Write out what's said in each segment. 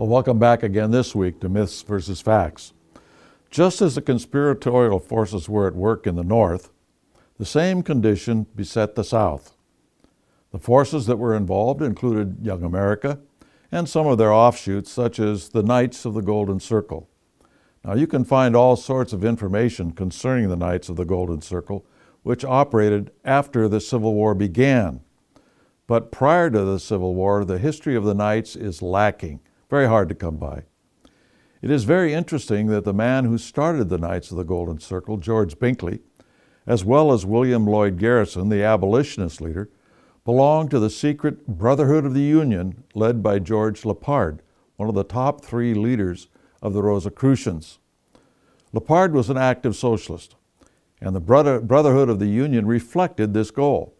Well, welcome back again this week to Myths versus Facts. Just as the conspiratorial forces were at work in the North, the same condition beset the South. The forces that were involved included Young America and some of their offshoots, such as the Knights of the Golden Circle. Now, you can find all sorts of information concerning the Knights of the Golden Circle, which operated after the Civil War began. But prior to the Civil War, the history of the Knights is lacking very hard to come by. It is very interesting that the man who started the Knights of the Golden Circle, George Bickley, as well as William Lloyd Garrison, the abolitionist leader, belonged to the secret Brotherhood of the Union led by George Lippard, one of the top three leaders of the Rosicrucians. Lippard was an active socialist, and the Brotherhood of the Union reflected this goal.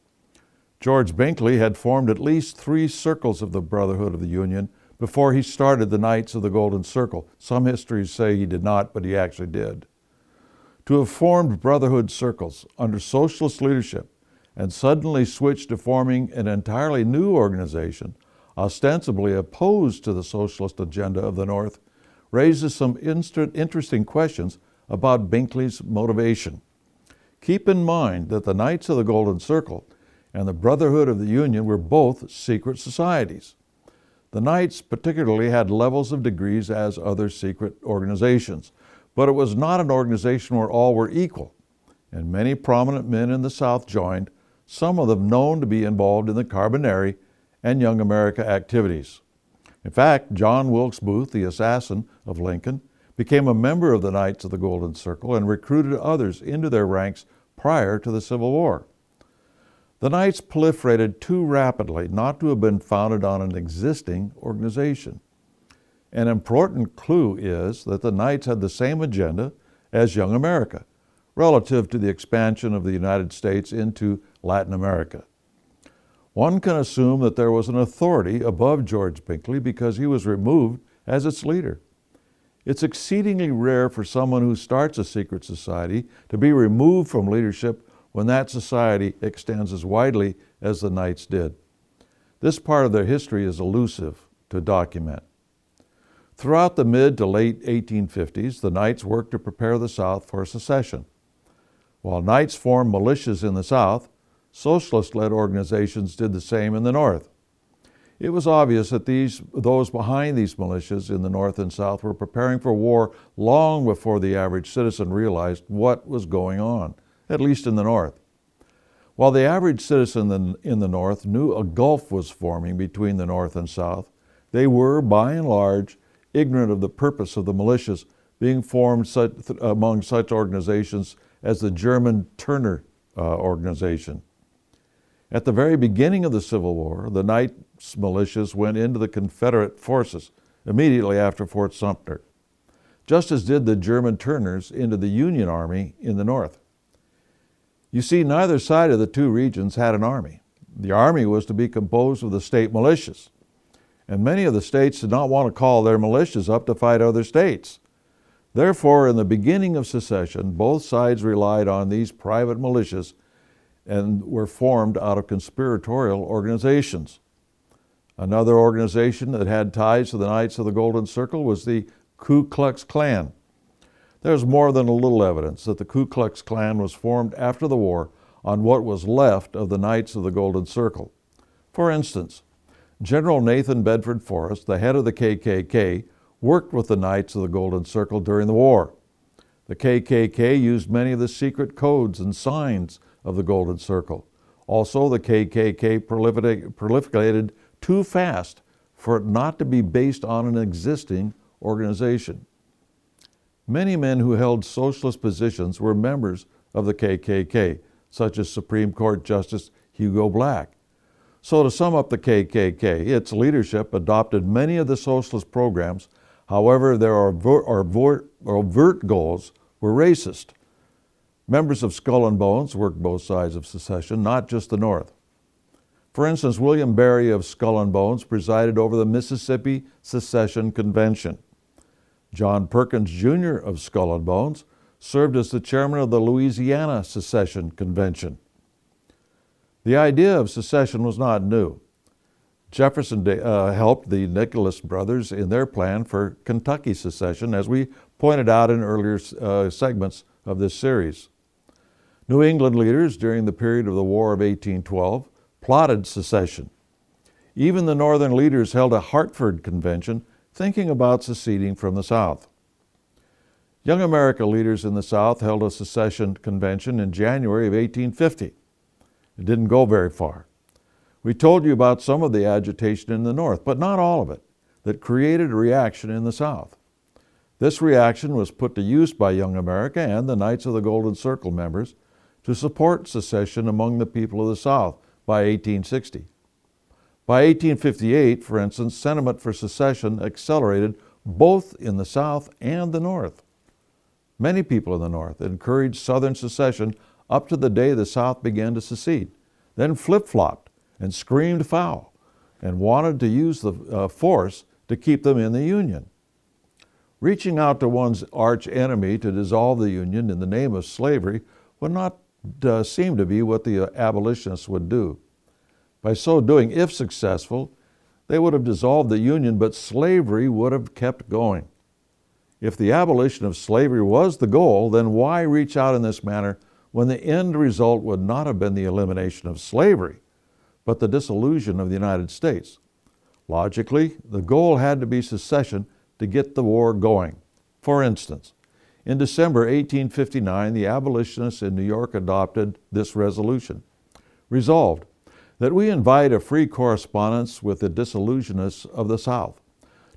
George Bickley had formed at least three circles of the Brotherhood of the Union before he started the Knights of the Golden Circle. Some histories say he did not, but he actually did. To have formed brotherhood circles under socialist leadership and suddenly switch to forming an entirely new organization, ostensibly opposed to the socialist agenda of the North, raises some interesting questions about Bickley's motivation. Keep in mind that the Knights of the Golden Circle and the Brotherhood of the Union were both secret societies. The Knights particularly had levels of degrees as other secret organizations, but it was not an organization where all were equal, and many prominent men in the South joined, some of them known to be involved in the Carbonari and Young America activities. In fact, John Wilkes Booth, the assassin of Lincoln, became a member of the Knights of the Golden Circle and recruited others into their ranks prior to the Civil War. The Knights proliferated too rapidly not to have been founded on an existing organization. An important clue is that the Knights had the same agenda as Young America relative to the expansion of the United States into Latin America. One can assume that there was an authority above George Bickley because he was removed as its leader. It's exceedingly rare for someone who starts a secret society to be removed from leadership when that society extends as widely as the Knights did. This part of their history is elusive to document. Throughout the mid to late 1850s, the Knights worked to prepare the South for secession. While Knights formed militias in the South, socialist led organizations did the same in the North. It was obvious that these, those behind these militias in the North and South were preparing for war long before the average citizen realized what was going on at least in the North. While the average citizen in the North knew a gulf was forming between the North and South, they were, by and large, ignorant of the purpose of the militias being formed such, among such organizations as the German Turner uh, organization. At the very beginning of the Civil War, the Knights militias went into the Confederate forces immediately after Fort Sumter, just as did the German Turners into the Union Army in the North. You see, neither side of the two regions had an army. The army was to be composed of the state militias. And many of the states did not want to call their militias up to fight other states. Therefore, in the beginning of secession, both sides relied on these private militias and were formed out of conspiratorial organizations. Another organization that had ties to the Knights of the Golden Circle was the Ku Klux Klan. There's more than a little evidence that the Ku Klux Klan was formed after the war on what was left of the Knights of the Golden Circle. For instance, General Nathan Bedford Forrest, the head of the KKK, worked with the Knights of the Golden Circle during the war. The KKK used many of the secret codes and signs of the Golden Circle. Also, the KKK proliferated too fast for it not to be based on an existing organization. Many men who held socialist positions were members of the KKK, such as Supreme Court Justice Hugo Black. So, to sum up the KKK, its leadership adopted many of the socialist programs. However, their overt goals were racist. Members of Skull and Bones worked both sides of secession, not just the North. For instance, William Barry of Skull and Bones presided over the Mississippi Secession Convention. John Perkins Jr. of Skull and Bones served as the chairman of the Louisiana Secession Convention. The idea of secession was not new. Jefferson uh, helped the Nicholas brothers in their plan for Kentucky secession, as we pointed out in earlier uh, segments of this series. New England leaders during the period of the War of 1812 plotted secession. Even the Northern leaders held a Hartford Convention thinking about seceding from the South. Young America leaders in the South held a secession convention in January of 1850. It didn't go very far. We told you about some of the agitation in the North, but not all of it, that created a reaction in the South. This reaction was put to use by Young America and the Knights of the Golden Circle members to support secession among the people of the South by 1860. By 1858, for instance, sentiment for secession accelerated both in the South and the North. Many people in the North encouraged Southern secession up to the day the South began to secede, then flip flopped and screamed foul and wanted to use the uh, force to keep them in the Union. Reaching out to one's arch enemy to dissolve the Union in the name of slavery would not uh, seem to be what the uh, abolitionists would do. By so doing, if successful, they would have dissolved the Union, but slavery would have kept going. If the abolition of slavery was the goal, then why reach out in this manner when the end result would not have been the elimination of slavery, but the dissolution of the United States? Logically, the goal had to be secession to get the war going. For instance, in December 1859, the abolitionists in New York adopted this resolution Resolved that we invite a free correspondence with the dissolutionists of the South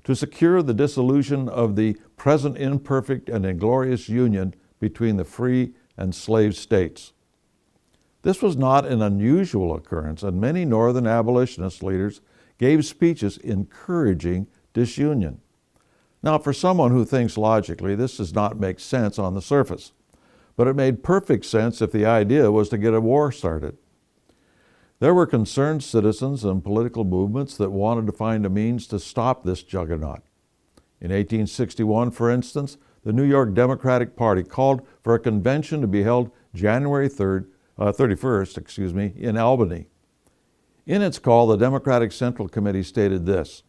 to secure the dissolution of the present imperfect and inglorious union between the free and slave states. This was not an unusual occurrence, and many Northern abolitionist leaders gave speeches encouraging disunion. Now, for someone who thinks logically, this does not make sense on the surface, but it made perfect sense if the idea was to get a war started. There were concerned citizens and political movements that wanted to find a means to stop this juggernaut. In 1861, for instance, the New York Democratic Party called for a convention to be held January 3rd, uh, 31st, excuse me, in Albany. In its call, the Democratic Central Committee stated this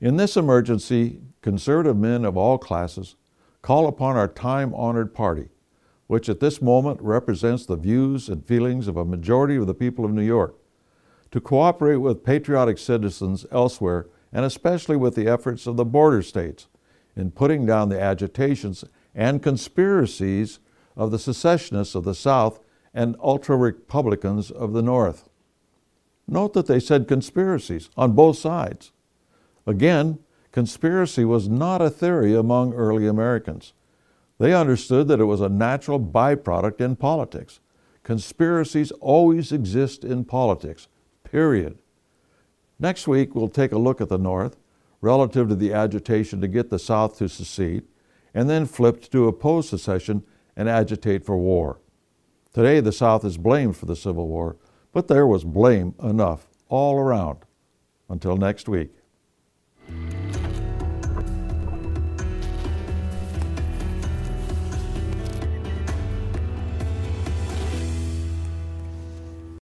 In this emergency, conservative men of all classes call upon our time honored party which at this moment represents the views and feelings of a majority of the people of New York, to cooperate with patriotic citizens elsewhere, and especially with the efforts of the border states in putting down the agitations and conspiracies of the secessionists of the South and ultra Republicans of the North. Note that they said conspiracies on both sides. Again, conspiracy was not a theory among early Americans. They understood that it was a natural byproduct in politics. Conspiracies always exist in politics, period. Next week, we'll take a look at the North relative to the agitation to get the South to secede, and then flip to oppose secession and agitate for war. Today, the South is blamed for the Civil War, but there was blame enough all around. Until next week.